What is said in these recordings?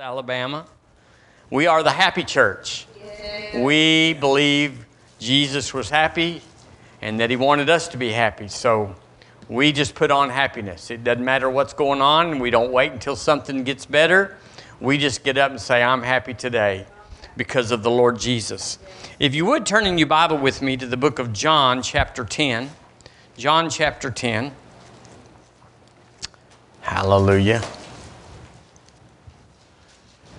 Alabama. We are the happy church. We believe Jesus was happy and that he wanted us to be happy. So we just put on happiness. It doesn't matter what's going on. We don't wait until something gets better. We just get up and say, I'm happy today because of the Lord Jesus. If you would turn in your Bible with me to the book of John, chapter 10. John, chapter 10. Hallelujah.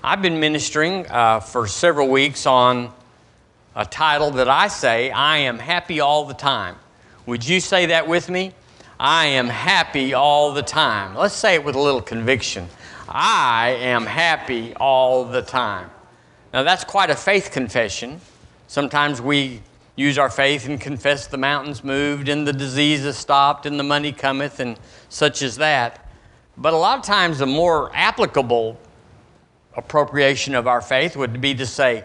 I've been ministering uh, for several weeks on a title that I say, I am happy all the time. Would you say that with me? I am happy all the time. Let's say it with a little conviction. I am happy all the time. Now, that's quite a faith confession. Sometimes we use our faith and confess the mountains moved and the diseases stopped and the money cometh and such as that. But a lot of times, the more applicable appropriation of our faith would be to say,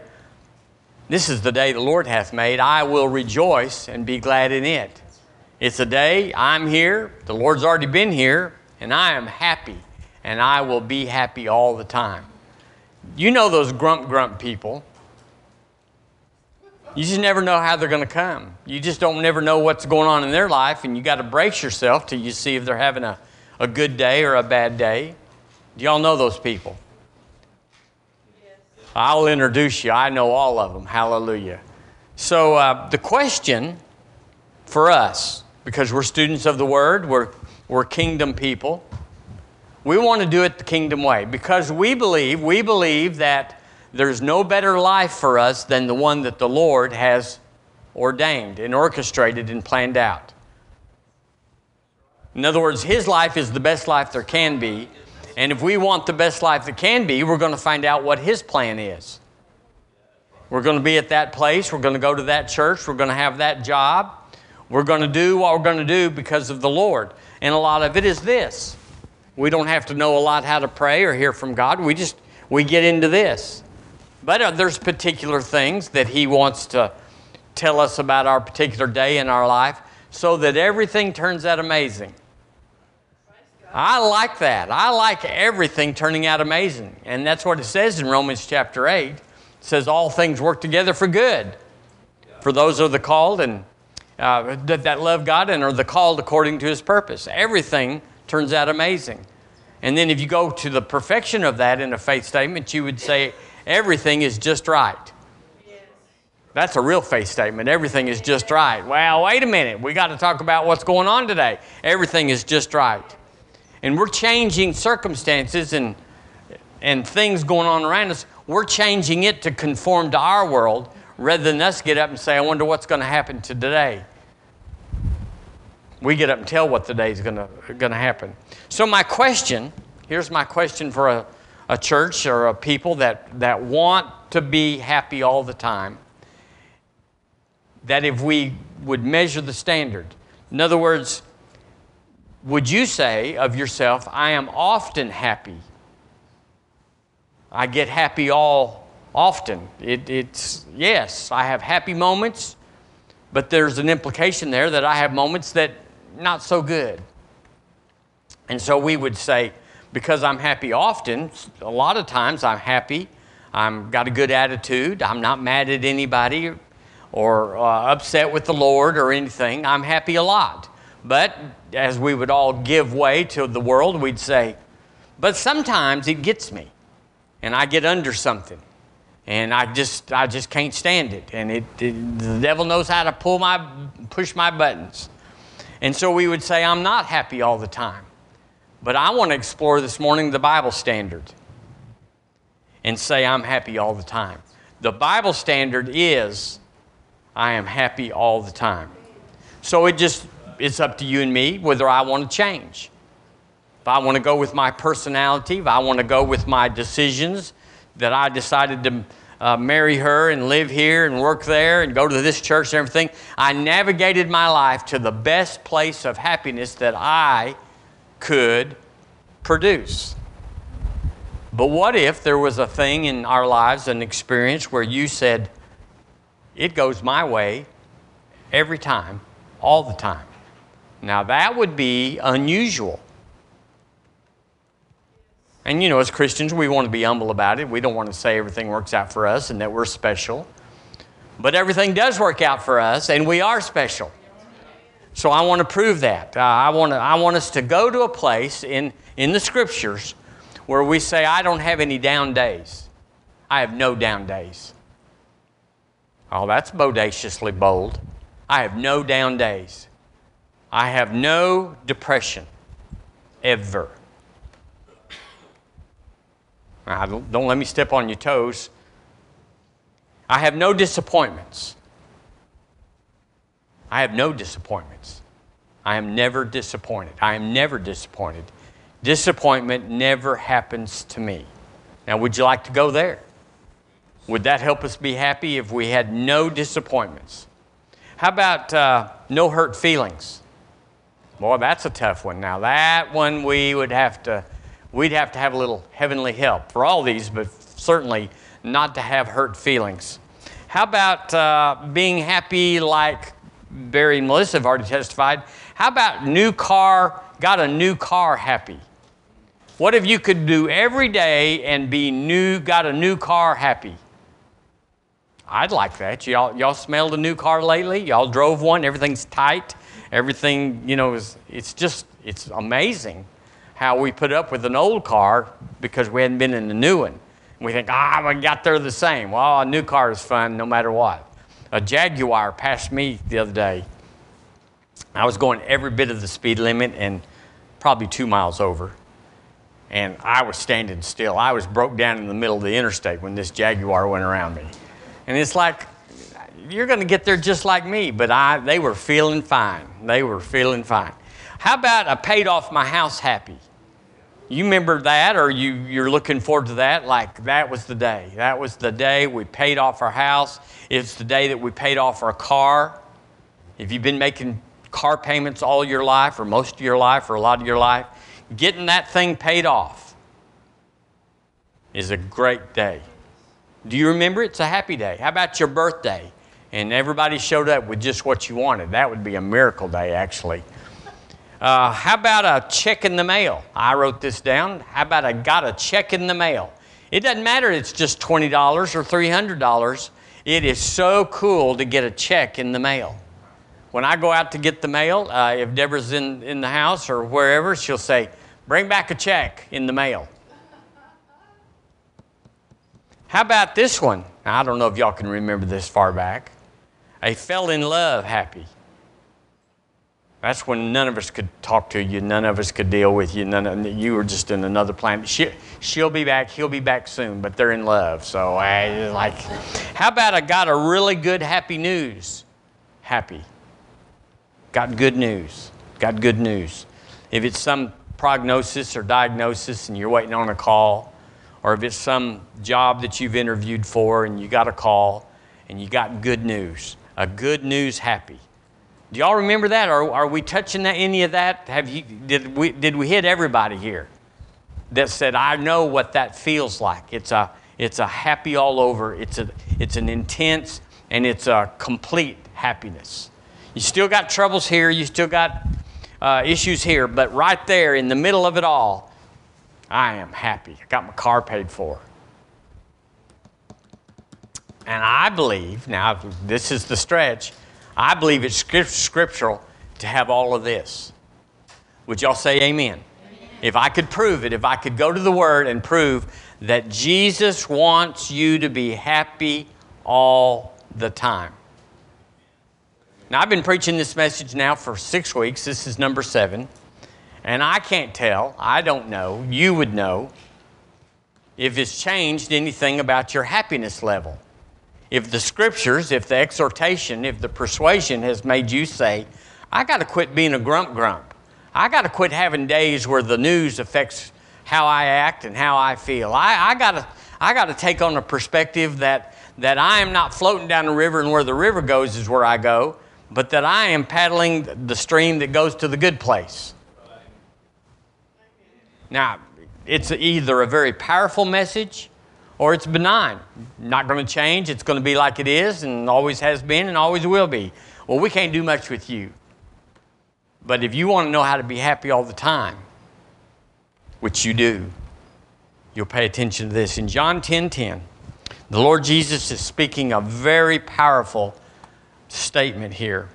This is the day the Lord hath made. I will rejoice and be glad in it. It's a day I'm here, the Lord's already been here, and I am happy, and I will be happy all the time. You know those grump grump people. You just never know how they're going to come. You just don't never know what's going on in their life, and you got to brace yourself till you see if they're having a, a good day or a bad day. Do y'all know those people? I'll introduce you. I know all of them. Hallelujah. So, uh, the question for us, because we're students of the Word, we're, we're kingdom people, we want to do it the kingdom way because we believe, we believe that there's no better life for us than the one that the Lord has ordained and orchestrated and planned out. In other words, His life is the best life there can be, and if we want the best life that can be, we're going to find out what His plan is. We're going to be at that place. We're going to go to that church. We're going to have that job. We're going to do what we're going to do because of the Lord. And a lot of it is this. We don't have to know a lot how to pray or hear from God. We just we get into this. But uh, there's particular things that He wants to tell us about our particular day in our life so that everything turns out amazing. I like that. I like everything turning out amazing. And that's what it says in Romans chapter 8. It says, All things work together for good for those who are the called and uh, that, that love God and are the called according to his purpose. Everything turns out amazing. And then if you go to the perfection of that in a faith statement, you would say, Everything is just right. That's a real faith statement. Everything is just right. Well, wait a minute. We got to talk about what's going on today. Everything is just right and we're changing circumstances and, and things going on around us, we're changing it to conform to our world rather than us get up and say, I wonder what's going to happen to today. We get up and tell what today is going to, happen. So, my question here's my question for a, a church or a people that, that want to be happy all the time that if we would measure the standard, in other words, would you say of yourself, I am often happy? I get happy all often. It, it's, yes, I have happy moments, but there's an implication there that I have moments that not so good. And so we would say, because I'm happy often, a lot of times I'm happy, I'm got a good attitude, I'm not mad at anybody or uh, upset with the Lord or anything. I'm happy a lot. But as we would all give way to the world, we'd say, but sometimes it gets me and I get under something and I just I just can't stand it and it, it, the devil knows how to pull my push my buttons. And so we would say I'm not happy all the time. But I want to explore this morning the Bible standard and say I'm happy all the time. The Bible standard is I am happy all the time. So it just it's up to you and me whether I want to change. If I want to go with my personality, if I want to go with my decisions, that I decided to uh, marry her and live here and work there and go to this church and everything, I navigated my life to the best place of happiness that I could produce. But what if there was a thing in our lives, an experience where you said, it goes my way every time, all the time? Now, that would be unusual. And you know, as Christians, we want to be humble about it. We don't want to say everything works out for us and that we're special. But everything does work out for us, and we are special. So I want to prove that. Uh, I, want to, I want us to go to a place in, in the scriptures where we say, I don't have any down days. I have no down days. Oh, that's bodaciously bold. I have no down days. I have no depression ever. Now, don't, don't let me step on your toes. I have no disappointments. I have no disappointments. I am never disappointed. I am never disappointed. Disappointment never happens to me. Now, would you like to go there? Would that help us be happy if we had no disappointments? How about uh, no hurt feelings? Boy, that's a tough one. Now, that one we would have to, we'd have to have a little heavenly help for all these, but certainly not to have hurt feelings. How about uh, being happy like Barry and Melissa have already testified? How about new car, got a new car happy? What if you could do every day and be new, got a new car happy? I'd like that. Y'all, y'all smelled a new car lately? Y'all drove one? Everything's tight. Everything, you know, is, it's just, it's amazing how we put up with an old car because we hadn't been in a new one. We think, ah, we got there the same. Well, a new car is fun no matter what. A Jaguar passed me the other day. I was going every bit of the speed limit and probably two miles over. And I was standing still. I was broke down in the middle of the interstate when this Jaguar went around me. And it's like, you're going to get there just like me, but I, they were feeling fine. They were feeling fine. How about I paid off my house happy? You remember that, or you, you're looking forward to that? Like, that was the day. That was the day we paid off our house. It's the day that we paid off our car. If you've been making car payments all your life, or most of your life, or a lot of your life, getting that thing paid off is a great day. Do you remember? It's a happy day. How about your birthday? And everybody showed up with just what you wanted. That would be a miracle day, actually. Uh, how about a check in the mail? I wrote this down. How about I got a check in the mail? It doesn't matter it's just $20 or $300. It is so cool to get a check in the mail. When I go out to get the mail, uh, if Deborah's in, in the house or wherever, she'll say, Bring back a check in the mail. How about this one? I don't know if y'all can remember this far back. A fell in love happy. That's when none of us could talk to you, none of us could deal with you, none of, you were just in another planet. She, she'll be back, he'll be back soon, but they're in love. So I like, how about I got a really good happy news? Happy. Got good news. Got good news. If it's some prognosis or diagnosis and you're waiting on a call, or if it's some job that you've interviewed for and you got a call and you got good news, a good news happy. Do y'all remember that? Or are we touching that, any of that? Have you, did, we, did we hit everybody here that said, I know what that feels like? It's a, it's a happy all over, it's, a, it's an intense, and it's a complete happiness. You still got troubles here, you still got uh, issues here, but right there in the middle of it all, I am happy. I got my car paid for. And I believe, now this is the stretch, I believe it's scriptural to have all of this. Would y'all say amen? amen? If I could prove it, if I could go to the Word and prove that Jesus wants you to be happy all the time. Now, I've been preaching this message now for six weeks. This is number seven. And I can't tell, I don't know, you would know if it's changed anything about your happiness level. If the scriptures, if the exhortation, if the persuasion has made you say, I got to quit being a grump grump. I got to quit having days where the news affects how I act and how I feel. I, I got to I got to take on a perspective that, that I am not floating down the river and where the river goes is where I go, but that I am paddling the stream that goes to the good place. Now, it's either a very powerful message or it's benign. Not going to change. It's going to be like it is and always has been and always will be. Well, we can't do much with you. But if you want to know how to be happy all the time, which you do, you'll pay attention to this. In John 10 10, the Lord Jesus is speaking a very powerful statement here.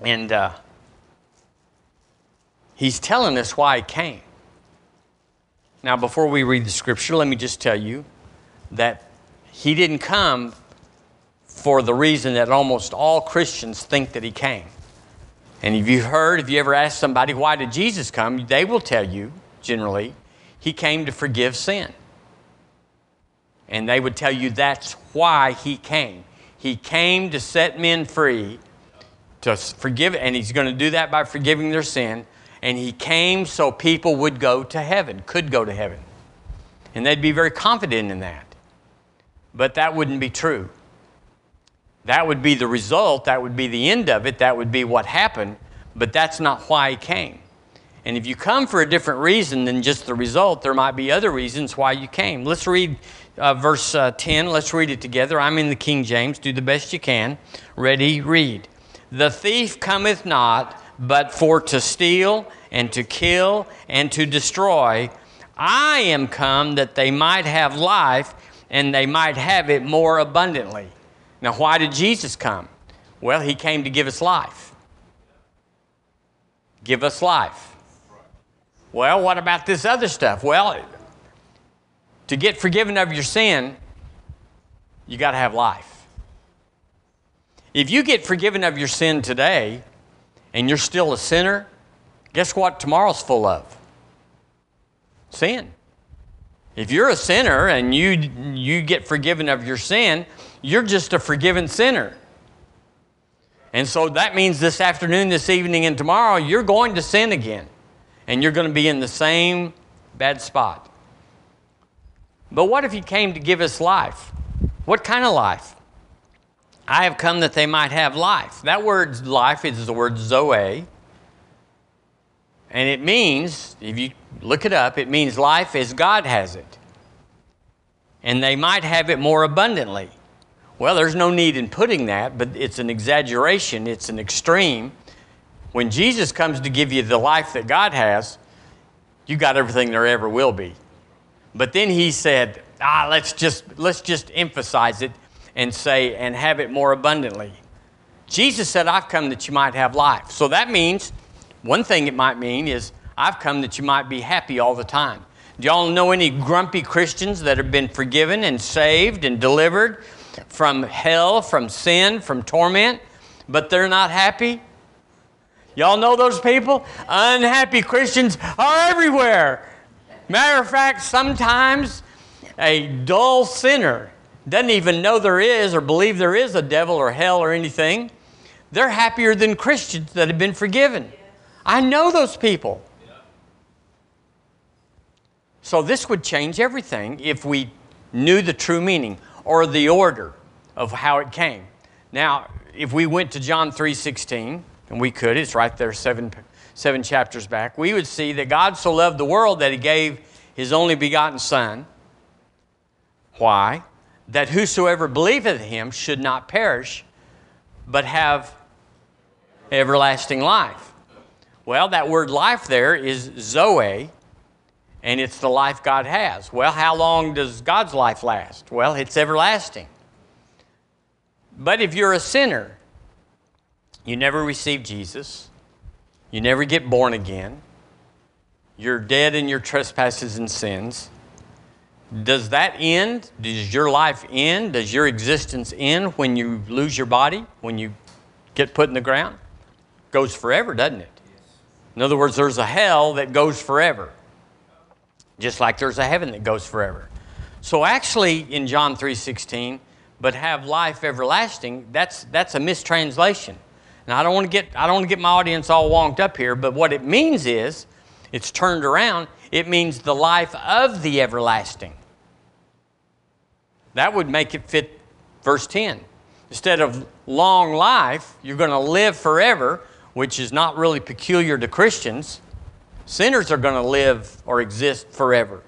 And uh, he's telling us why he came. Now, before we read the scripture, let me just tell you that he didn't come for the reason that almost all Christians think that he came. And if you've heard, if you ever asked somebody, why did Jesus come? They will tell you, generally, he came to forgive sin. And they would tell you that's why he came. He came to set men free, to forgive, and he's going to do that by forgiving their sin. And he came so people would go to heaven, could go to heaven. And they'd be very confident in that. But that wouldn't be true. That would be the result, that would be the end of it, that would be what happened, but that's not why he came. And if you come for a different reason than just the result, there might be other reasons why you came. Let's read uh, verse uh, 10. Let's read it together. I'm in the King James. Do the best you can. Ready, read. The thief cometh not, but for to steal and to kill and to destroy. I am come that they might have life and they might have it more abundantly. Now, why did Jesus come? Well, he came to give us life. Give us life. Well, what about this other stuff? Well, to get forgiven of your sin, you got to have life. If you get forgiven of your sin today and you're still a sinner, guess what tomorrow's full of? Sin. If you're a sinner and you, you get forgiven of your sin, you're just a forgiven sinner. And so that means this afternoon, this evening, and tomorrow, you're going to sin again. And you're going to be in the same bad spot. But what if He came to give us life? What kind of life? I have come that they might have life. That word life is the word zoe. And it means, if you look it up, it means life as God has it. And they might have it more abundantly. Well, there's no need in putting that, but it's an exaggeration, it's an extreme. When Jesus comes to give you the life that God has, you got everything there ever will be. But then he said, ah, let's just, let's just emphasize it and say, and have it more abundantly. Jesus said, I've come that you might have life. So that means, one thing it might mean is, I've come that you might be happy all the time. Do y'all know any grumpy Christians that have been forgiven and saved and delivered from hell, from sin, from torment, but they're not happy? Y'all know those people? Unhappy Christians are everywhere. Matter of fact, sometimes a dull sinner doesn't even know there is or believe there is a devil or hell or anything. They're happier than Christians that have been forgiven. I know those people. So, this would change everything if we knew the true meaning or the order of how it came. Now, if we went to John 3:16, and we could, it's right there seven, seven chapters back, we would see that God so loved the world that he gave his only begotten Son. Why? That whosoever believeth him should not perish, but have everlasting life. Well, that word life there is Zoe, and it's the life God has. Well, how long does God's life last? Well, it's everlasting. But if you're a sinner, you never receive Jesus, you never get born again, you're dead in your trespasses and sins, does that end? Does your life end? Does your existence end when you lose your body, when you get put in the ground? Goes forever, doesn't it? In other words, there's a hell that goes forever just like there's a heaven that goes forever. So actually in John 3:16, but have life everlasting, that's that's a mistranslation. Now, I don't want to get I don't want to get my audience all wonked up here, but what it means is it's turned around, it means the life of the everlasting. That would make it fit verse 10. Instead of long life, you're going to live forever, which is not really peculiar to Christians. Sinners are going to live or exist forever.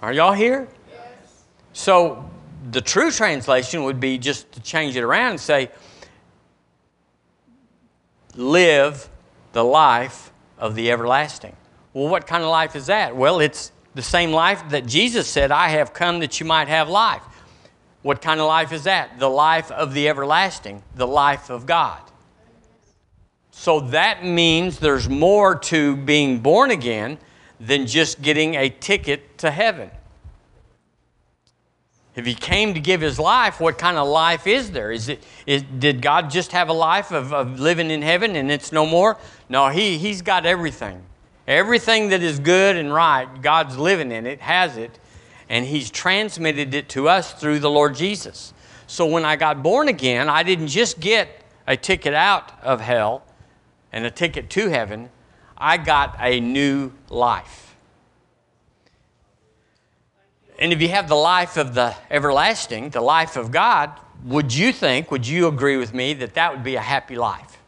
Are y'all here? Yes. So the true translation would be just to change it around and say, live the life of the everlasting. Well, what kind of life is that? Well, it's the same life that Jesus said, I have come that you might have life. What kind of life is that? The life of the everlasting, the life of God. So that means there's more to being born again than just getting a ticket to heaven. If he came to give his life, what kind of life is there? Is it, is, did God just have a life of, of living in heaven and it's no more? No, he, he's got everything. Everything that is good and right, God's living in it, has it, and He's transmitted it to us through the Lord Jesus. So when I got born again, I didn't just get a ticket out of hell and a ticket to heaven, I got a new life. And if you have the life of the everlasting, the life of God, would you think, would you agree with me that that would be a happy life?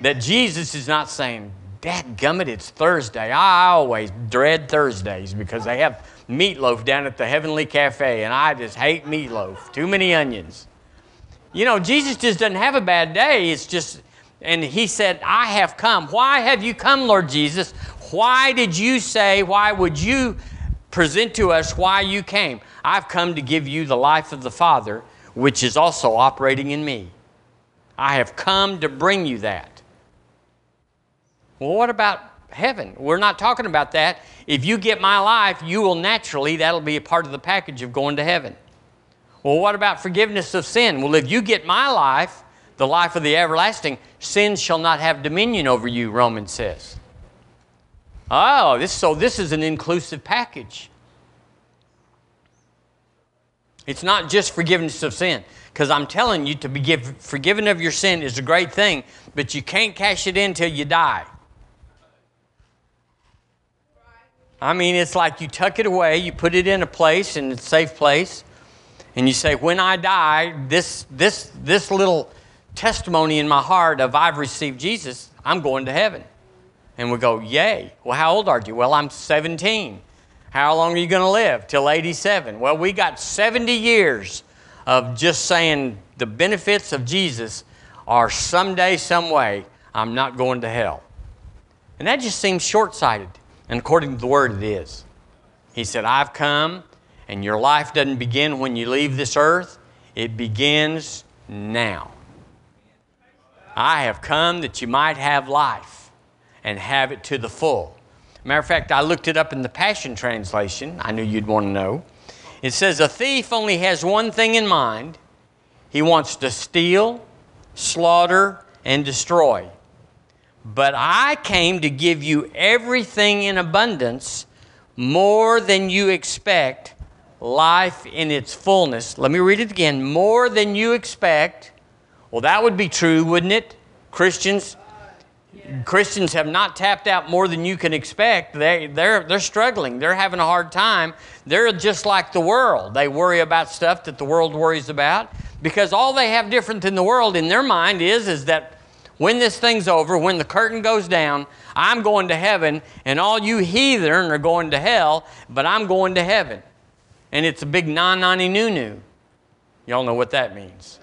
That Jesus is not saying, Dad gummit, it's Thursday. I always dread Thursdays because they have meatloaf down at the Heavenly Cafe, and I just hate meatloaf. Too many onions. You know, Jesus just doesn't have a bad day. It's just, and he said, I have come. Why have you come, Lord Jesus? Why did you say, why would you present to us why you came? I've come to give you the life of the Father, which is also operating in me. I have come to bring you that. Well, what about heaven. We're not talking about that. If you get my life, you will naturally, that'll be a part of the package of going to heaven. Well, what about forgiveness of sin? Well, if you get my life, the life of the everlasting, sin shall not have dominion over you, Romans says. Oh, this, so this is an inclusive package. It's not just forgiveness of sin. Because I'm telling you, to be give, forgiven of your sin is a great thing, but you can't cash it in until you die. I mean, it's like you tuck it away, you put it in a place, in a safe place, and you say, When I die, this, this, this little testimony in my heart of I've received Jesus, I'm going to heaven. And we go, Yay. Well, how old are you? Well, I'm 17. How long are you going to live? Till 87. Well, we got 70 years of just saying the benefits of Jesus are someday, some way, I'm not going to hell. And that just seems short sighted. And according to the word, it is. He said, I've come, and your life doesn't begin when you leave this earth, it begins now. I have come that you might have life and have it to the full. Matter of fact, I looked it up in the Passion Translation. I knew you'd want to know. It says, A thief only has one thing in mind he wants to steal, slaughter, and destroy. But I came to give you everything in abundance, more than you expect, life in its fullness. Let me read it again more than you expect. Well, that would be true, wouldn't it? Christians. Christians have not tapped out more than you can expect. They, they're, they're struggling. They're having a hard time. They're just like the world. They worry about stuff that the world worries about because all they have different than the world in their mind is, is that when this thing's over, when the curtain goes down, I'm going to heaven, and all you heathen are going to hell, but I'm going to heaven. And it's a big non nanny noo noo. Y'all know what that means.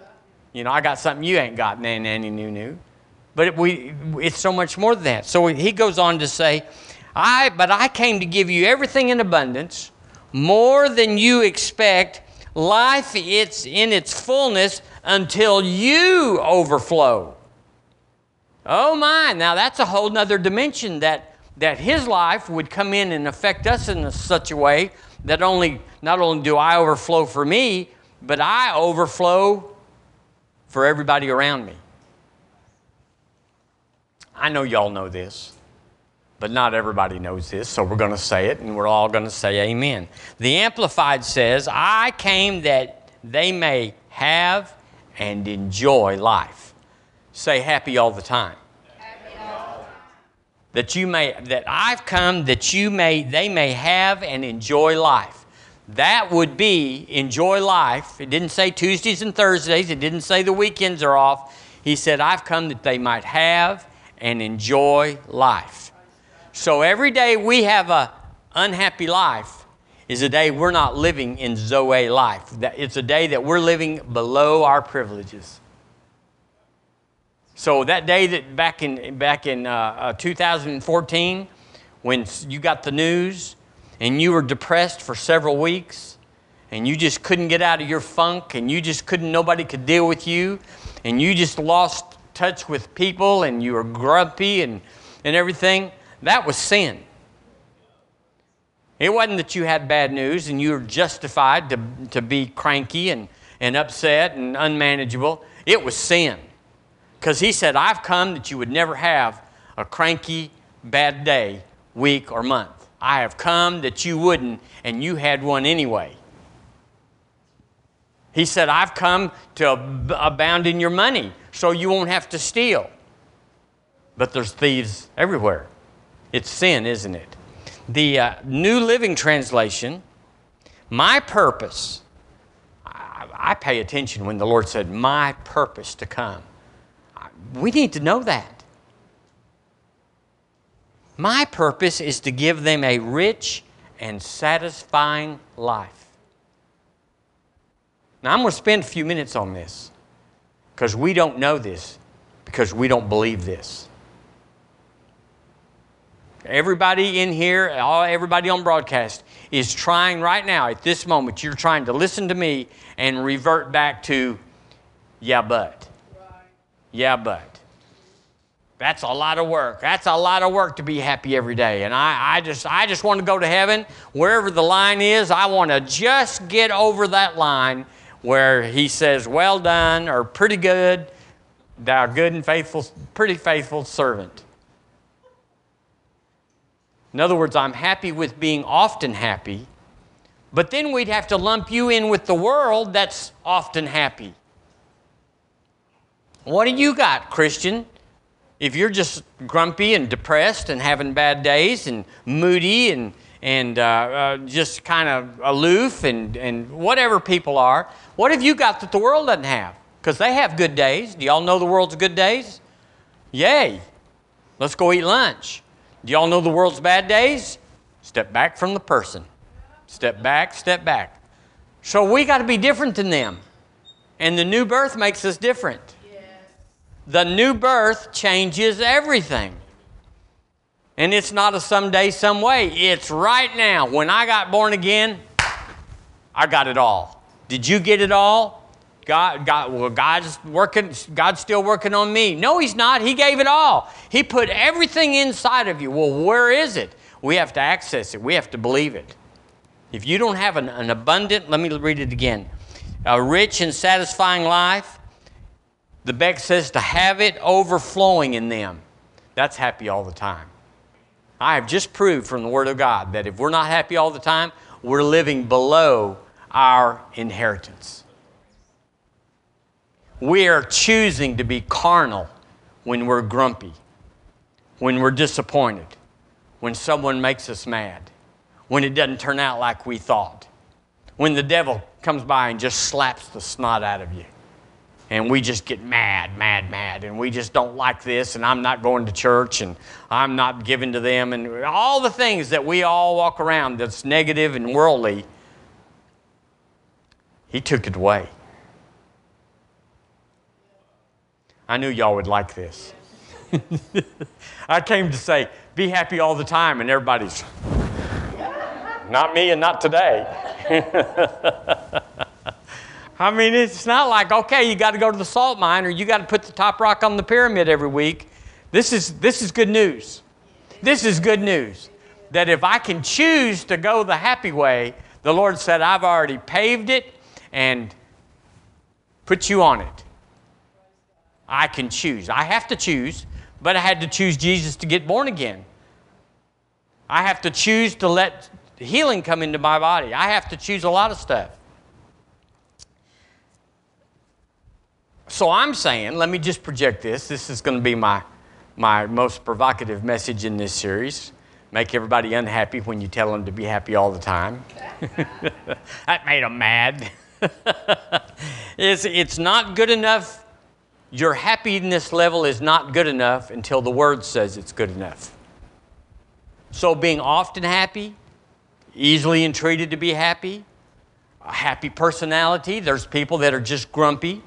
You know, I got something you ain't got, nan nanny noo noo. But it, we, it's so much more than that. So he goes on to say, I, but I came to give you everything in abundance, more than you expect, life it's in its fullness until you overflow. Oh my, now that's a whole nother dimension that, that his life would come in and affect us in such a way that only not only do I overflow for me, but I overflow for everybody around me. I know y'all know this, but not everybody knows this, so we're going to say it and we're all going to say amen. The Amplified says, I came that they may have and enjoy life. Say happy all the time. That you may, that I've come that you may, they may have and enjoy life. That would be enjoy life. It didn't say Tuesdays and Thursdays. It didn't say the weekends are off. He said, I've come that they might have and enjoy life. So every day we have a unhappy life is a day we're not living in Zoe life. It's a day that we're living below our privileges. So that day that back in back in uh, uh, 2014, when you got the news and you were depressed for several weeks and you just couldn't get out of your funk and you just couldn't, nobody could deal with you and you just lost touch with people and you were grumpy and, and everything, that was sin. It wasn't that you had bad news and you were justified to, to be cranky and, and upset and unmanageable. It was sin. Because he said, I've come that you would never have a cranky, bad day, week, or month. I have come that you wouldn't, and you had one anyway. He said, I've come to abound in your money so you won't have to steal. But there's thieves everywhere. It's sin, isn't it? The uh, New Living Translation, my purpose, I, I pay attention when the Lord said, my purpose to come. We need to know that. My purpose is to give them a rich and satisfying life. Now, I'm going to spend a few minutes on this because we don't know this, because we don't believe this. Everybody in here, all, everybody on broadcast is trying right now, at this moment, you're trying to listen to me and revert back to, yeah, but. Yeah, but. That's a lot of work. That's a lot of work to be happy every day. And I, I, just, I just want to go to heaven. Wherever the line is, I want to just get over that line where he says, Well done, or pretty good, thou good and faithful, pretty faithful servant. In other words, I'm happy with being often happy, but then we'd have to lump you in with the world that's often happy. What do you got, Christian? If you're just grumpy and depressed and having bad days and moody and, and uh, uh, just kind of aloof and, and whatever people are, what have you got that the world doesn't have? Because they have good days. Do y'all know the world's good days? Yay. Let's go eat lunch. Do y'all know the world's bad days? Step back from the person. Step back, step back. So we got to be different than them. And the new birth makes us different. The new birth changes everything. And it's not a someday, some way. It's right now. When I got born again, I got it all. Did you get it all? God, God, well, God's working, God's still working on me. No, He's not. He gave it all. He put everything inside of you. Well, where is it? We have to access it. We have to believe it. If you don't have an, an abundant, let me read it again. A rich and satisfying life, the Beck says to have it overflowing in them. That's happy all the time. I have just proved from the Word of God that if we're not happy all the time, we're living below our inheritance. We are choosing to be carnal when we're grumpy, when we're disappointed, when someone makes us mad, when it doesn't turn out like we thought, when the devil comes by and just slaps the snot out of you. And we just get mad, mad, mad, and we just don't like this, and I'm not going to church, and I'm not giving to them, and all the things that we all walk around that's negative and worldly. He took it away. I knew y'all would like this. I came to say, be happy all the time, and everybody's, not me and not today. I mean, it's not like, okay, you got to go to the salt mine or you got to put the top rock on the pyramid every week. This is, this is good news. This is good news. That if I can choose to go the happy way, the Lord said, I've already paved it and put you on it. I can choose. I have to choose, but I had to choose Jesus to get born again. I have to choose to let healing come into my body. I have to choose a lot of stuff. So I'm saying, let me just project this. This is going to be my, my most provocative message in this series. Make everybody unhappy when you tell them to be happy all the time. that made them mad. it's, it's not good enough your happiness level is not good enough until the Word says it's good enough. So, being often happy, easily entreated to be happy, a happy personality, there's people that are just grumpy.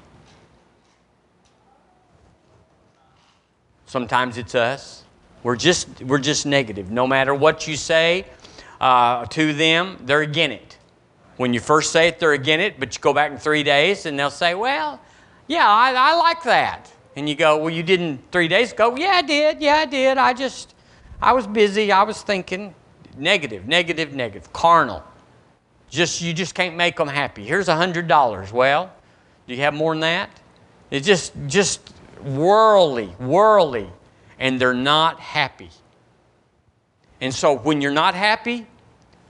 Sometimes it's us. We're just, we're just negative. No matter what you say, uh, to them, they're again it. When you first say it, they're again it, but you go back in three days and they'll say, Well, yeah, I, I like that. And you go, Well, you didn't three days ago? Yeah, I did. Yeah, I did. I just, I was busy. I was thinking. Negative, negative, negative. Carnal. Just you just can't make them happy. Here's a hundred dollars. Well, do you have more than that? It's just just worldly, worldly, and they're not happy. And so when you're not happy,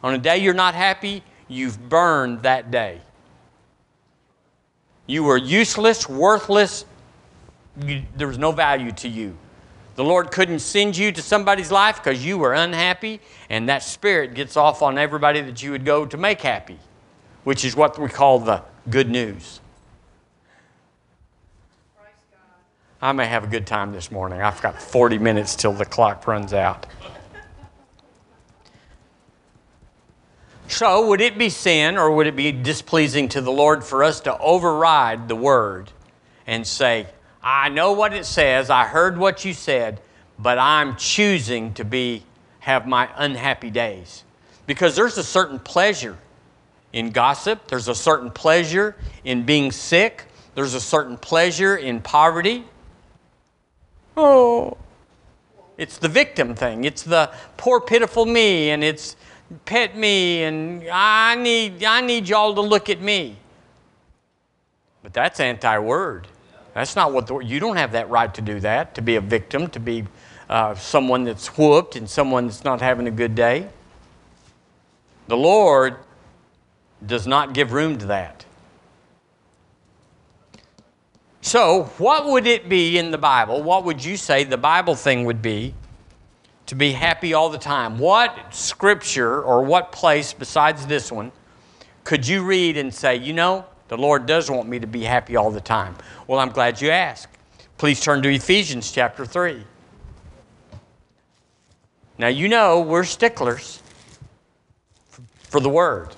on a day you're not happy, you've burned that day. You were useless, worthless. You, there was no value to you. The Lord couldn't send you to somebody's life because you were unhappy, and that spirit gets off on everybody that you would go to make happy, which is what we call the good news. I may have a good time this morning. I've got 40 minutes till the clock runs out. So, would it be sin or would it be displeasing to the Lord for us to override the word and say, I know what it says. I heard what you said, but I'm choosing to be have my unhappy days. Because there's a certain pleasure in gossip, there's a certain pleasure in being sick, there's a certain pleasure in poverty. Oh, it's the victim thing. It's the poor pitiful me and it's pet me and I need I need y'all to look at me. But that's anti-word. That's not what the, you don't have that right to do that, to be a victim, to be uh, someone that's whooped and someone that's not having a good day. The Lord does not give room to that. So, what would it be in the Bible? What would you say the Bible thing would be to be happy all the time? What scripture or what place besides this one could you read and say, you know, the Lord does want me to be happy all the time. Well, I'm glad you asked. Please turn to Ephesians chapter 3. Now, you know we're sticklers for the Word.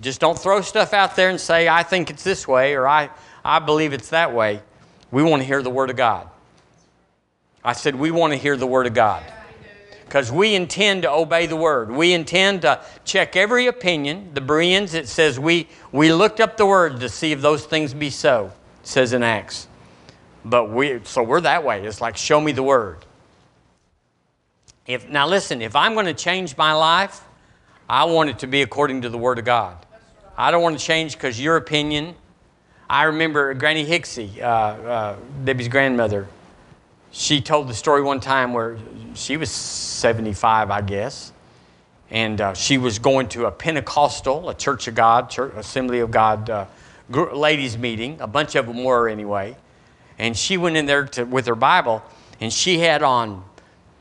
Just don't throw stuff out there and say, I think it's this way or I, I believe it's that way. We want to hear the Word of God. I said, we want to hear the Word of God because we intend to obey the word. We intend to check every opinion. The Bereans, it says we, we looked up the word to see if those things be so, it says in Acts. But we, so we're that way. It's like, show me the word. If, now listen, if I'm going to change my life, I want it to be according to the word of God. I don't want to change because your opinion. I remember Granny Hixie, uh, uh, Debbie's grandmother she told the story one time where she was 75, I guess, and uh, she was going to a Pentecostal, a Church of God, Church, Assembly of God uh, ladies' meeting. A bunch of them were anyway. And she went in there to, with her Bible, and she had on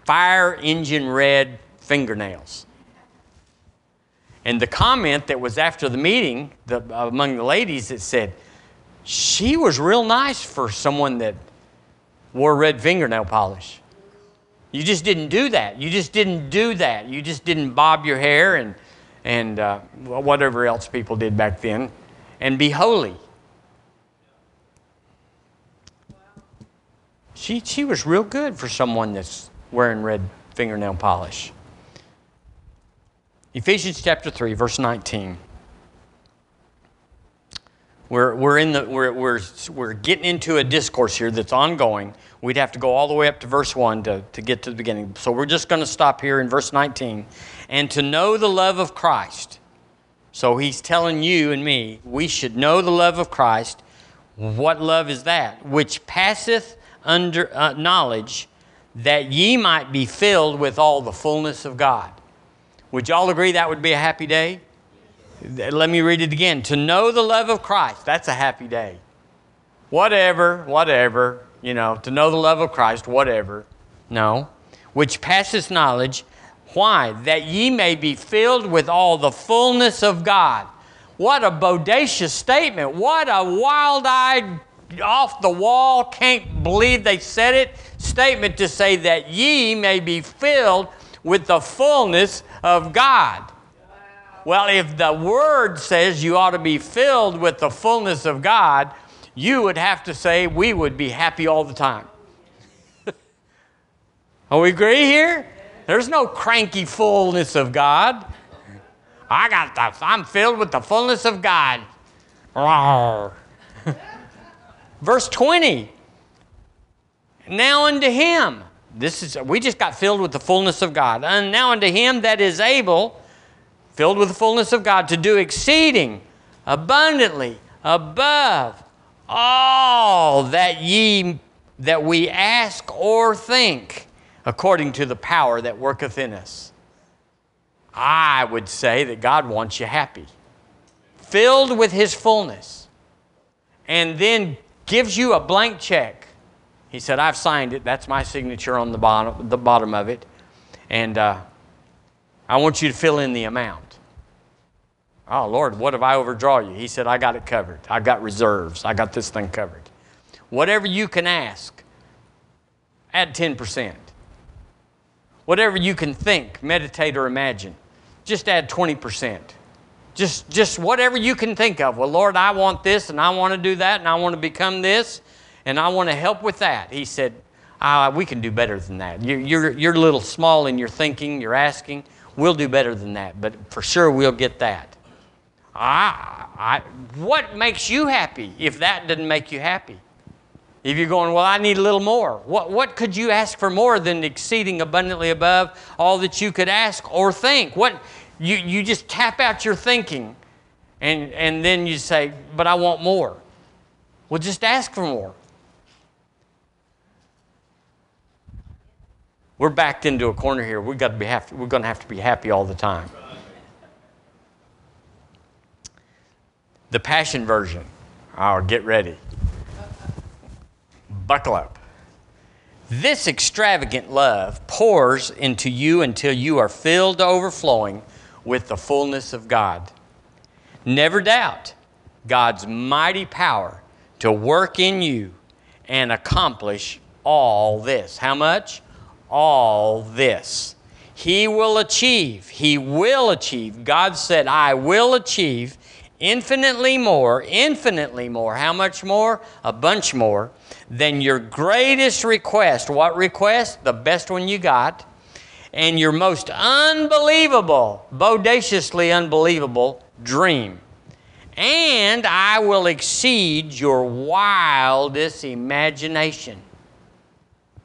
fire engine red fingernails. And the comment that was after the meeting the, among the ladies that said, she was real nice for someone that wore red fingernail polish. You just didn't do that. You just didn't do that. You just didn't bob your hair and, and uh, whatever else people did back then and be holy. She, she was real good for someone that's wearing red fingernail polish. Ephesians chapter 3, verse 19. We're, we're, in the, we're, we're, we're getting into a discourse here that's ongoing. We'd have to go all the way up to verse 1 to, to get to the beginning. So we're just going to stop here in verse 19. And to know the love of Christ. So he's telling you and me, we should know the love of Christ. What love is that? Which passeth under uh, knowledge, that ye might be filled with all the fullness of God. Would y'all agree that would be a happy day? Let me read it again. To know the love of Christ, that's a happy day. Whatever, whatever, you know, to know the love of Christ, whatever. No. Which passes knowledge. Why? That ye may be filled with all the fullness of God. What a bodacious statement. What a wild eyed, off the wall, can't believe they said it statement to say that ye may be filled with the fullness of God. Well, if the Word says you ought to be filled with the fullness of God, you would have to say we would be happy all the time. Are we agree here? There's no cranky fullness of God. I got the, I'm filled with the fullness of God. Verse 20. Now unto him. This is we just got filled with the fullness of God. And now unto him that is able, filled with the fullness of God, to do exceeding abundantly above all that ye that we ask or think according to the power that worketh in us. I would say that God wants you happy, filled with His fullness, and then gives you a blank check. He said, I've signed it. That's my signature on the bottom, the bottom of it. And uh, I want you to fill in the amount. Oh, Lord, what if I overdraw you? He said, I got it covered. I got reserves. I got this thing covered. Whatever you can ask, add 10%. Whatever you can think, meditate, or imagine, just add 20%. Just, just whatever you can think of. Well, Lord, I want this and I want to do that and I want to become this and I want to help with that. He said, ah, We can do better than that. You're, you're, you're a little small in your thinking, you're asking. We'll do better than that, but for sure we'll get that. I, I, what makes you happy if that doesn't make you happy? If you're going, well, I need a little more. What, what could you ask for more than exceeding abundantly above all that you could ask or think? What you, you just tap out your thinking and, and then you say, but I want more. Well, just ask for more. We're backed into a corner here. We've got to be happy. We're going to have to be happy all the time. The Passion Version. Oh, get ready. Buckle up. This extravagant love pours into you until you are filled to overflowing with the fullness of God. Never doubt God's mighty power to work in you and accomplish all this. How much? All this. He will achieve. He will achieve. God said, I will achieve infinitely more, infinitely more. How much more? A bunch more than your greatest request. What request? The best one you got. And your most unbelievable, bodaciously unbelievable dream. And I will exceed your wildest imagination.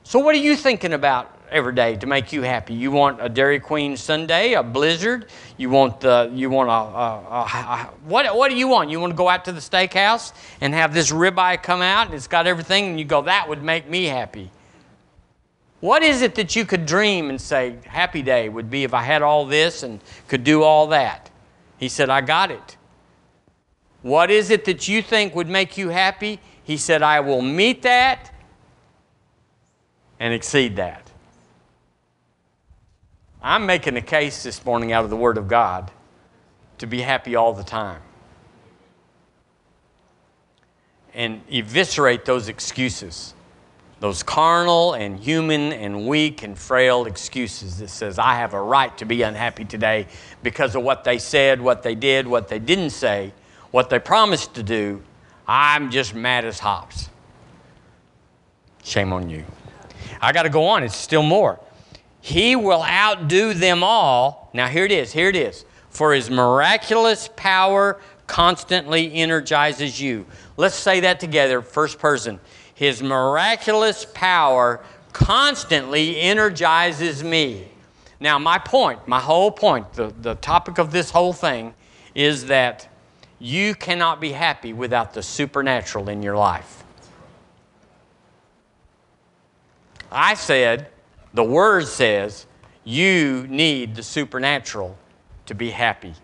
So, what are you thinking about every day to make you happy. You want a Dairy Queen sundae, a Blizzard. You want the you want a, a, a, a, what what do you want? You want to go out to the steakhouse and have this ribeye come out and it's got everything, and you go that would make me happy. What is it that you could dream and say happy day would be if I had all this and could do all that? He said, I got it. What is it that you think would make you happy? He said, I will meet that and exceed that. I'm making a case this morning out of the Word of God to be happy all the time. And eviscerate those excuses those carnal and human and weak and frail excuses that says i have a right to be unhappy today because of what they said what they did what they didn't say what they promised to do. I'm just mad as hops. Shame on you. I got to go on. It's still more he will outdo them all. Now, here it is, here it is. For his miraculous power constantly energizes you. Let's say that together, first person. His miraculous power constantly energizes me. Now, my point, my whole point, the, the topic of this whole thing is that you cannot be happy without the supernatural in your life. I said, the Word says you need the supernatural to be happy.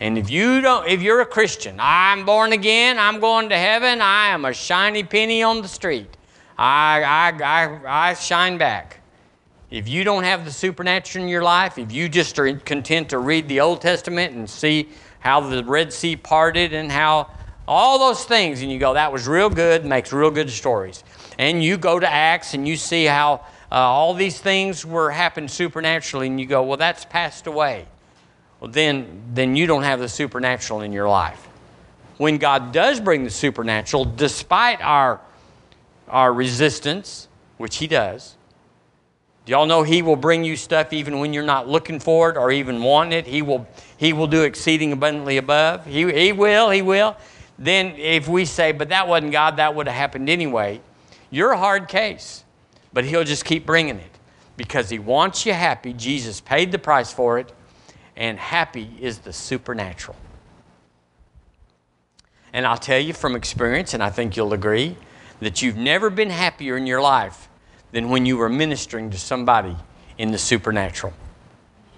And if you don't, if you're a Christian, I'm born again, I'm going to heaven, I am a shiny penny on the street. I, I, I, I shine back. If you don't have the supernatural in your life, if you just are content to read the Old Testament and see how the Red Sea parted and how all those things, and you go, that was real good, makes real good stories. And you go to Acts and you see how uh, all these things were happened supernaturally, and you go, well, that's passed away. Well, then, then you don't have the supernatural in your life. When God does bring the supernatural, despite our, our resistance, which He does, Do y'all know He will bring you stuff even when you're not looking for it or even wanting it? He will, he will do exceeding abundantly above. He, he will, He will. Then if we say, but that wasn't God, that would have happened anyway, you're a hard case. But He'll just keep bringing it because He wants you happy. Jesus paid the price for it, and happy is the supernatural. And I'll tell you from experience, and I think you'll agree, that you've never been happier in your life than when you were ministering to somebody in the supernatural.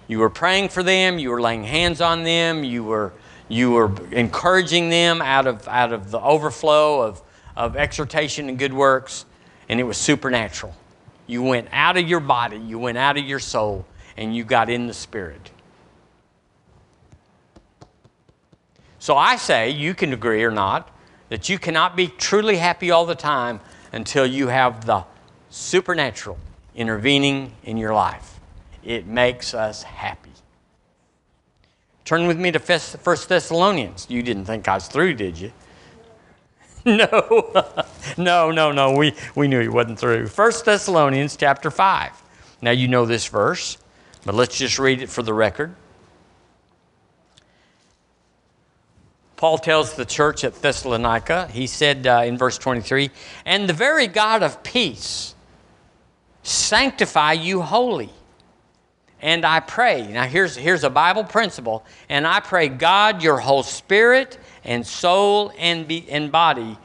You were praying for them, you were laying hands on them, you were, you were encouraging them out of, out of the overflow of, of exhortation and good works, and it was supernatural. You went out of your body, you went out of your soul, and you got in the spirit. So I say, you can agree or not, that you cannot be truly happy all the time until you have the supernatural intervening in your life. It makes us happy. Turn with me to 1 Thessalonians. You didn't think I was through, did you? No, no, no, no. We, we knew he wasn't through. 1 Thessalonians chapter 5. Now you know this verse, but let's just read it for the record. Paul tells the church at Thessalonica, he said uh, in verse 23, And the very God of peace sanctify you wholly. And I pray, now here's, here's a Bible principle, and I pray God, your whole spirit and soul and, be, and body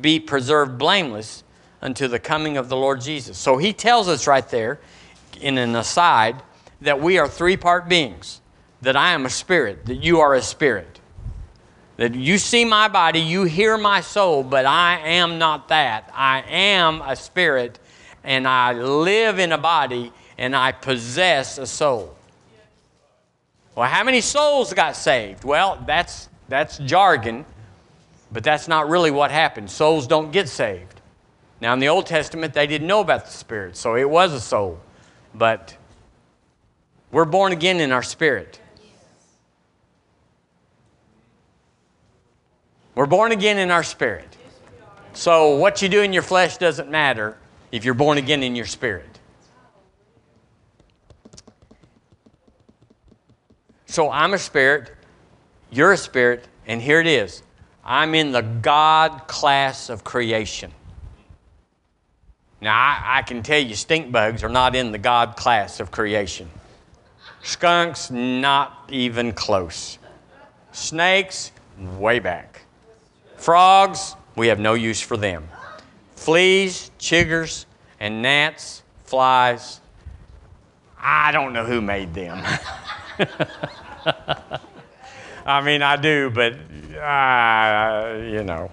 be preserved blameless until the coming of the Lord Jesus. So he tells us right there, in an aside, that we are three part beings, that I am a spirit, that you are a spirit. That you see my body, you hear my soul, but I am not that. I am a spirit, and I live in a body, and I possess a soul. Well, how many souls got saved? Well, that's, that's jargon, but that's not really what happened. Souls don't get saved. Now, in the Old Testament, they didn't know about the Spirit, so it was a soul. But we're born again in our spirit. We're born again in our spirit. So what you do in your flesh doesn't matter if you're born again in your spirit. So I'm a spirit, you're a spirit, and here it is. I'm in the God class of creation. Now, I, I, can tell you, stink bugs are not in the God class of creation. Skunks, not even close. Snakes, way back. Frogs, we have no use for them. Fleas, chiggers, and gnats, flies, I don't know who made them. I mean, I do, but uh, you know.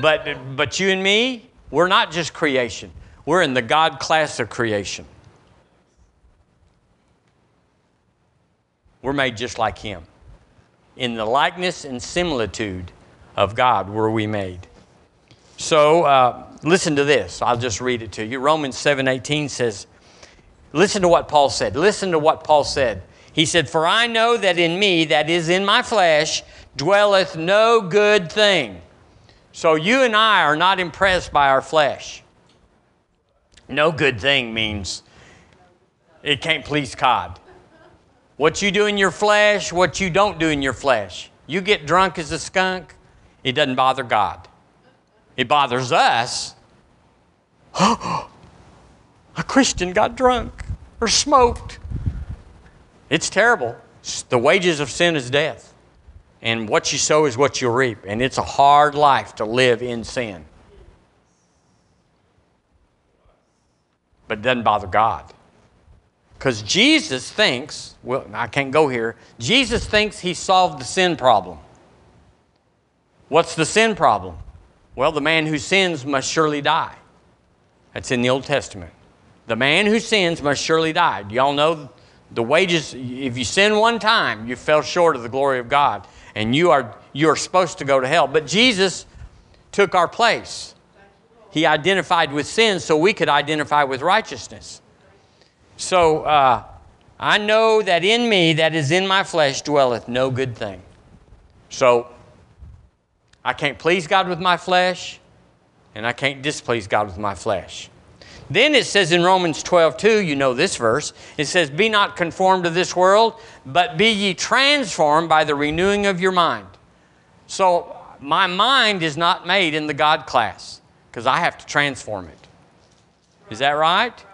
But but you and me, we're not just creation. We're in the God class of creation. We're made just like Him. In the likeness and similitude of God were we made. So uh, listen to this. I'll just read it to you. Romans 7:18 says, "Listen to what Paul said. Listen to what Paul said. He said, "For I know that in me, that is in my flesh, dwelleth no good thing." So you and I are not impressed by our flesh. No good thing means it can't please God. What you do in your flesh, what you don't do in your flesh. You get drunk as a skunk, it doesn't bother God. It bothers us. a Christian got drunk or smoked. It's terrible. The wages of sin is death. And what you sow is what you'll reap. And it's a hard life to live in sin. But it doesn't bother God. Because Jesus thinks, well, I can't go here. Jesus thinks he solved the sin problem. What's the sin problem? Well, the man who sins must surely die. That's in the Old Testament. The man who sins must surely die. Do y'all know the wages? If you sin one time, you fell short of the glory of God, and you are you are supposed to go to hell. But Jesus took our place. He identified with sin so we could identify with righteousness. So uh, I know that in me, that is in my flesh, dwelleth no good thing. So I can't please God with my flesh, and I can't displease God with my flesh. Then it says in Romans 12, 2, you know this verse, it says, Be not conformed to this world, but be ye transformed by the renewing of your mind. So my mind is not made in the God class because I have to transform it. Is that right?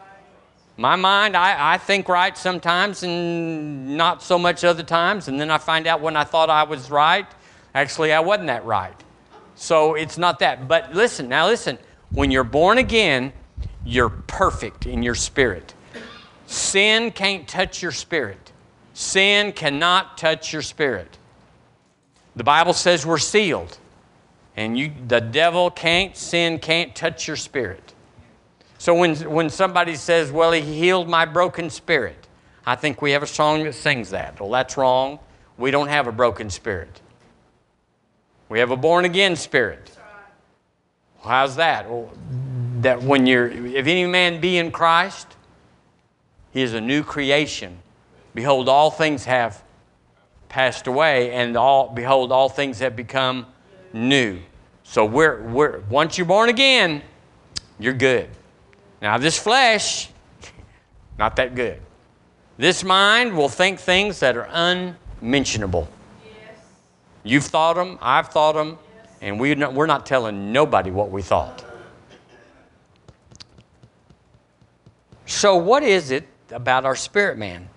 My mind, I, I think right sometimes and not so much other times, and then I find out when I thought I was right, actually I wasn't that right. So it's not that. But listen, now listen, when you're born again, you're perfect in your spirit. Sin can't touch your spirit. Sin cannot touch your spirit. The Bible says we're sealed. And you, the devil can't, sin can't touch your spirit. So when, when somebody says, well, he healed my broken spirit, I think we have a song that sings that. Well, that's wrong. We don't have a broken spirit. We have a born again spirit. Well, how's that? Well, that when you're, if any man be in Christ, he is a new creation. Behold, all things have passed away, and all, behold, all things have become new. So we're, we're, once you're born again, you're good. Now, this flesh, not that good. This mind will think things that are unmentionable. Yes. You've thought them, I've thought them, yes. and we're not, we're not telling nobody what we thought. So, what is it about our spirit man?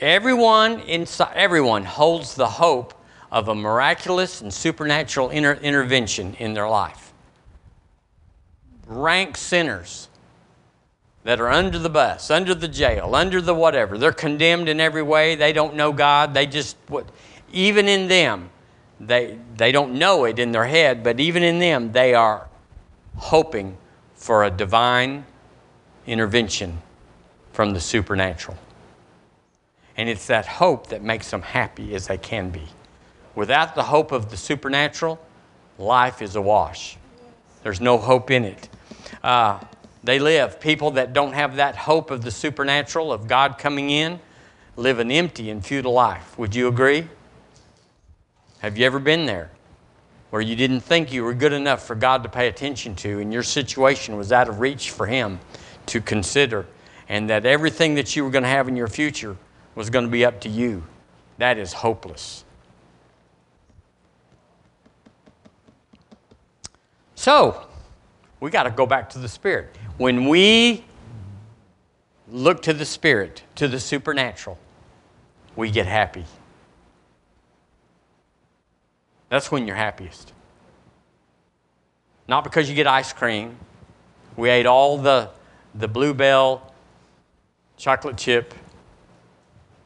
Everyone inside, everyone holds the hope of a miraculous and supernatural inter- intervention in their life. Rank sinners that are under the bus, under the jail, under the whatever. They're condemned in every way. They don't know God. They just what even in them, they they don't know it in their head, but even in them, they are hoping for a divine intervention from the supernatural. And it's that hope that makes them happy as they can be. Without the hope of the supernatural, life is a wash. There's no hope in it. Uh, they live, people that don't have that hope of the supernatural, of God coming in, live an empty and futile life. Would you agree? Have you ever been there? Where you didn't think you were good enough for God to pay attention to, and your situation was out of reach for Him to consider and that everything that you were going to have in your future was going to be up to you. That is hopeless. So, we got to go back to the Spirit. When we look to the Spirit, to the supernatural, we get happy. That's when you're happiest. Not because you get ice cream. We ate all the, the Bluebell chocolate chip.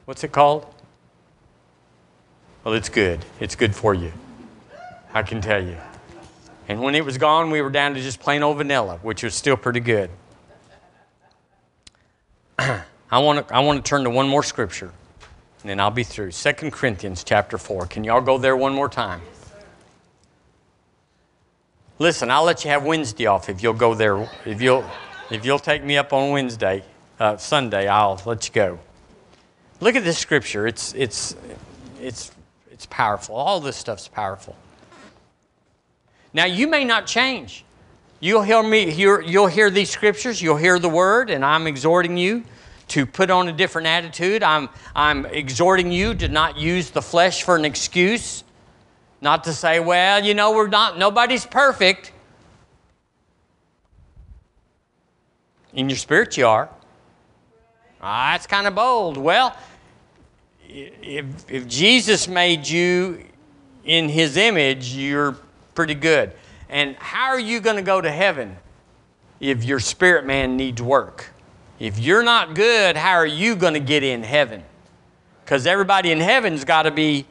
What's it called? Well, it's good. It's good for you. I can tell you. And when it was gone, we were down to just plain old vanilla, which was still pretty good. I want to I want to turn to one more scripture, and then I'll be through. 2 Corinthians chapter 4. Can y'all go there one more time? Listen, I'll let you have Wednesday off if you'll go there. If you'll if you'll take me up on Wednesday uh, Sunday, I'll let you go. Look at this scripture. It's, it's, it's, it's powerful. All this stuff's powerful. Now, you may not change. You'll hear me, hear, you'll hear these scriptures, you'll hear the word, and I'm exhorting you to put on a different attitude. I'm, I'm exhorting you to not use the flesh for an excuse, not to say, well, you know, we're not, nobody's perfect. In your spirit, you are. Ah, that's kind of bold. Well, if, if Jesus made you in his image, you're pretty good. And how are you going to go to heaven if your spirit man needs work? If you're not good, how are you going to get in heaven? Because everybody in heaven's got to be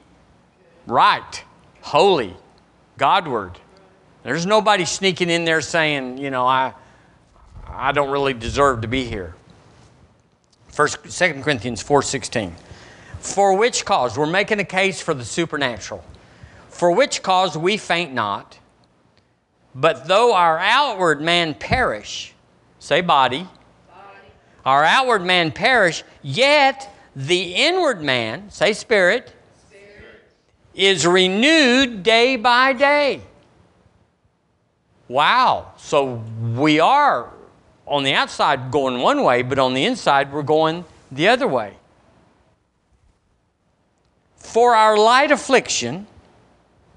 right, holy, Godward. There's nobody sneaking in there saying, you know, I, I don't really deserve to be here. First, 2 Corinthians 4.16. For which cause, we're making a case for the supernatural. For which cause we faint not, but though our outward man perish, say body, body. our outward man perish, yet the inward man, say spirit, spirit, is renewed day by day. Wow. So we are on the outside going one way, but on the inside we're going the other way. For our light affliction,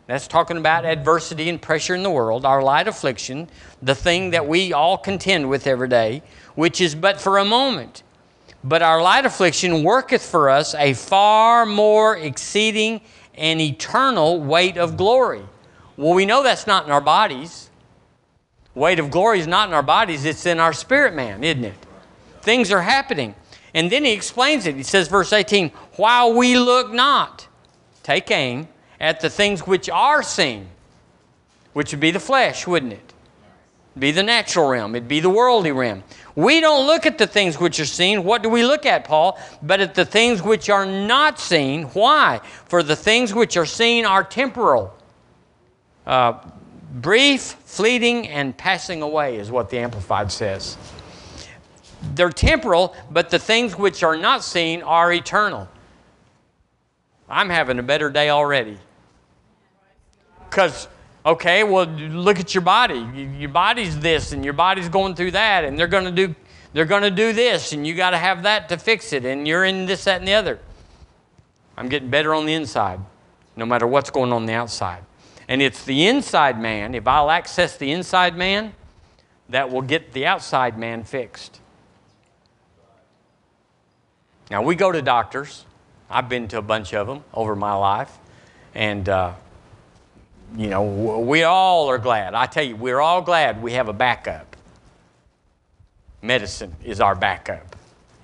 that's talking about adversity and pressure in the world, our light affliction, the thing that we all contend with every day, which is but for a moment. But our light affliction worketh for us a far more exceeding and eternal weight of glory. Well, we know that's not in our bodies. Weight of glory is not in our bodies, it's in our spirit man, isn't it? Things are happening. And then he explains it. He says, verse 18, while we look not, take aim at the things which are seen, which would be the flesh, wouldn't it? It'd be the natural realm, it'd be the worldly realm. We don't look at the things which are seen. What do we look at, Paul? But at the things which are not seen. Why? For the things which are seen are temporal. Uh, brief, fleeting, and passing away is what the Amplified says. They're temporal, but the things which are not seen are eternal. I'm having a better day already. Because, okay, well, look at your body. Your body's this, and your body's going through that, and they're going to do they're going to do this, and you got to have that to fix it, and you're in this, that, and the other. I'm getting better on the inside, no matter what's going on the outside. And it's the inside man, if I'll access the inside man, that will get the outside man fixed. Now, we go to doctors. I've been to a bunch of them over my life. And, uh, you know, we all are glad. I tell you, we're all glad we have a backup. Medicine is our backup.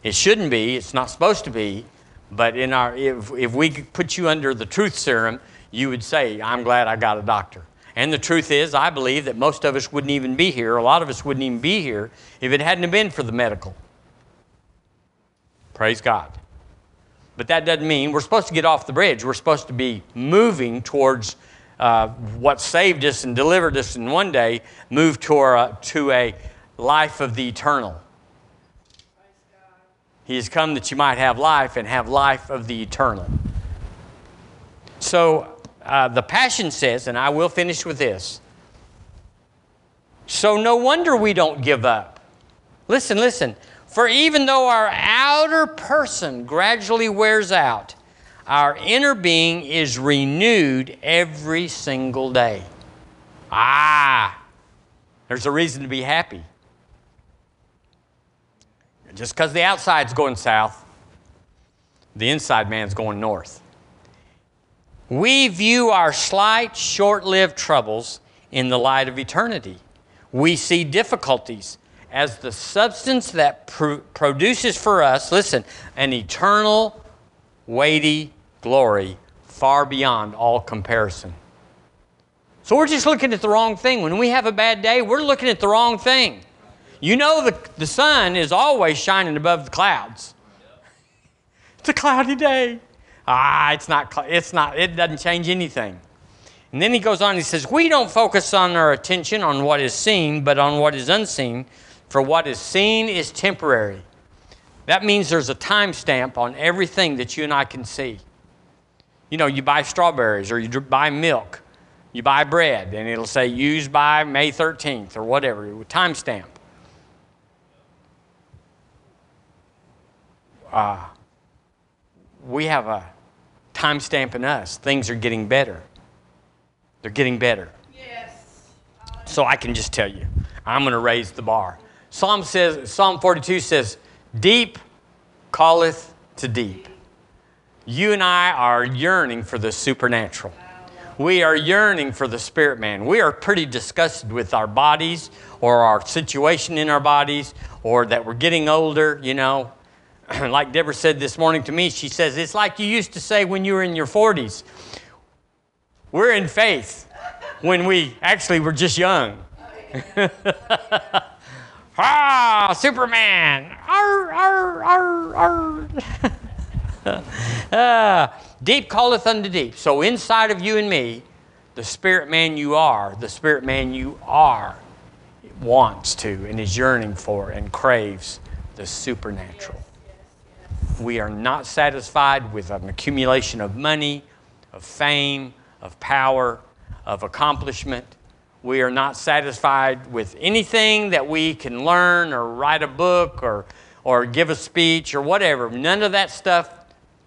It shouldn't be, it's not supposed to be, but in our, if, if we put you under the truth serum, you would say, I'm glad I got a doctor. And the truth is, I believe that most of us wouldn't even be here, a lot of us wouldn't even be here if it hadn't been for the medical. Praise God. But that doesn't mean we're supposed to get off the bridge. We're supposed to be moving towards uh, what saved us and delivered us, and one day move to, our, to a life of the eternal. He has come that you might have life and have life of the eternal. So uh, the Passion says, and I will finish with this. So no wonder we don't give up. Listen, listen. For even though our outer person gradually wears out, our inner being is renewed every single day. Ah, there's a reason to be happy. Just because the outside's going south, the inside man's going north. We view our slight, short lived troubles in the light of eternity. We see difficulties as the substance that pr- produces for us, listen, an eternal, weighty glory far beyond all comparison. So we're just looking at the wrong thing. When we have a bad day, we're looking at the wrong thing. You know, the, the sun is always shining above the clouds. It's a cloudy day. Ah, it's not, it's not, it doesn't change anything. And then he goes on, he says, We don't focus on our attention on what is seen, but on what is unseen, for what is seen is temporary. That means there's a time stamp on everything that you and I can see. You know, you buy strawberries or you buy milk, you buy bread, and it'll say used by May 13th or whatever, time stamp. Uh, we have a time stamp in us. Things are getting better. They're getting better. Yes. So I can just tell you, I'm going to raise the bar. Psalm says, Psalm 42 says, Deep calleth to deep. You and I are yearning for the supernatural. We are yearning for the spirit man. We are pretty disgusted with our bodies or our situation in our bodies or that we're getting older, you know. like Deborah said this morning to me, she says, It's like you used to say when you were in your 40s. We're in faith when we actually were just young. Ah, Superman! Arr, arr, arr, arr. ah, deep calleth unto deep. So inside of you and me, the spirit man you are, the spirit man you are, wants to and is yearning for and craves the supernatural. We are not satisfied with an accumulation of money, of fame, of power, of accomplishment. We are not satisfied with anything that we can learn or write a book or, or give a speech or whatever. None of that stuff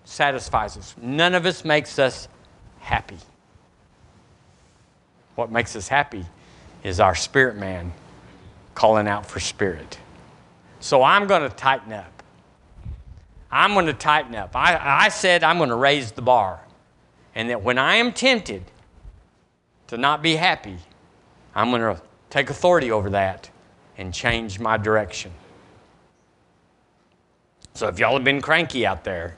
satisfies us. None of us makes us happy. What makes us happy is our spirit man calling out for spirit. So I'm going to tighten up. I'm going to tighten up. I, I said I'm going to raise the bar. And that when I am tempted to not be happy, I'm going to take authority over that and change my direction. So if y'all have been cranky out there,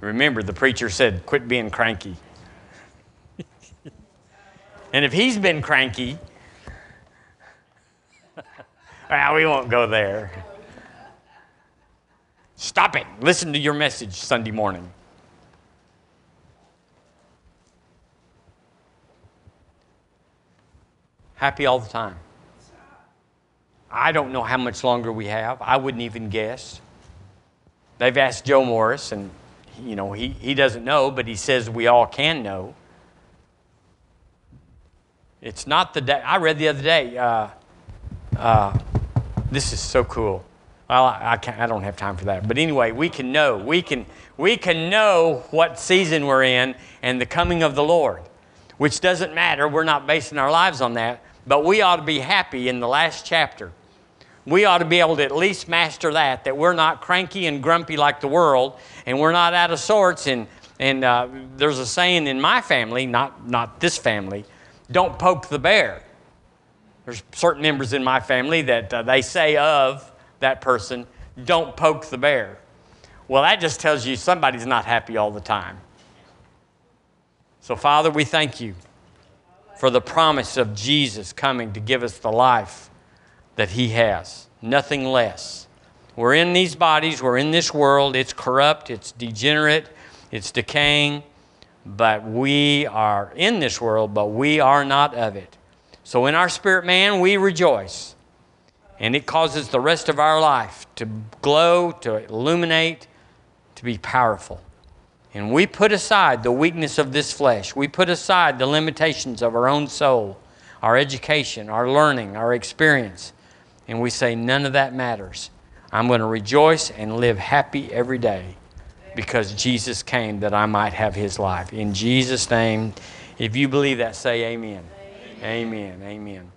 remember the preacher said, quit being cranky. and if he's been cranky, well, we won't go there. Stop it. Listen to your message Sunday morning. Happy all the time. I don't know how much longer we have. I wouldn't even guess. They've asked Joe Morris, and you know he, he doesn't know, but he says we all can know. It's not the day. I read the other day. Uh, uh, this is so cool. Well, I, I, can't, I don't have time for that. But anyway, we can know. We can, we can know what season we're in and the coming of the Lord, which doesn't matter. We're not basing our lives on that. But we ought to be happy in the last chapter. We ought to be able to at least master that, that we're not cranky and grumpy like the world, and we're not out of sorts. And, and uh, there's a saying in my family, not, not this family, don't poke the bear. There's certain members in my family that uh, they say of that person, don't poke the bear. Well, that just tells you somebody's not happy all the time. So, Father, we thank you for the promise of Jesus coming to give us the life that He has, nothing less. We're in these bodies, we're in this world. It's corrupt, it's degenerate, it's decaying, but we are in this world, but we are not of it. So, in our spirit man, we rejoice and it causes the rest of our life to glow, to illuminate, to be powerful. And we put aside the weakness of this flesh. We put aside the limitations of our own soul, our education, our learning, our experience. And we say, none of that matters. I'm going to rejoice and live happy every day because Jesus came that I might have his life. In Jesus' name, if you believe that, say amen. Amen. Amen. amen.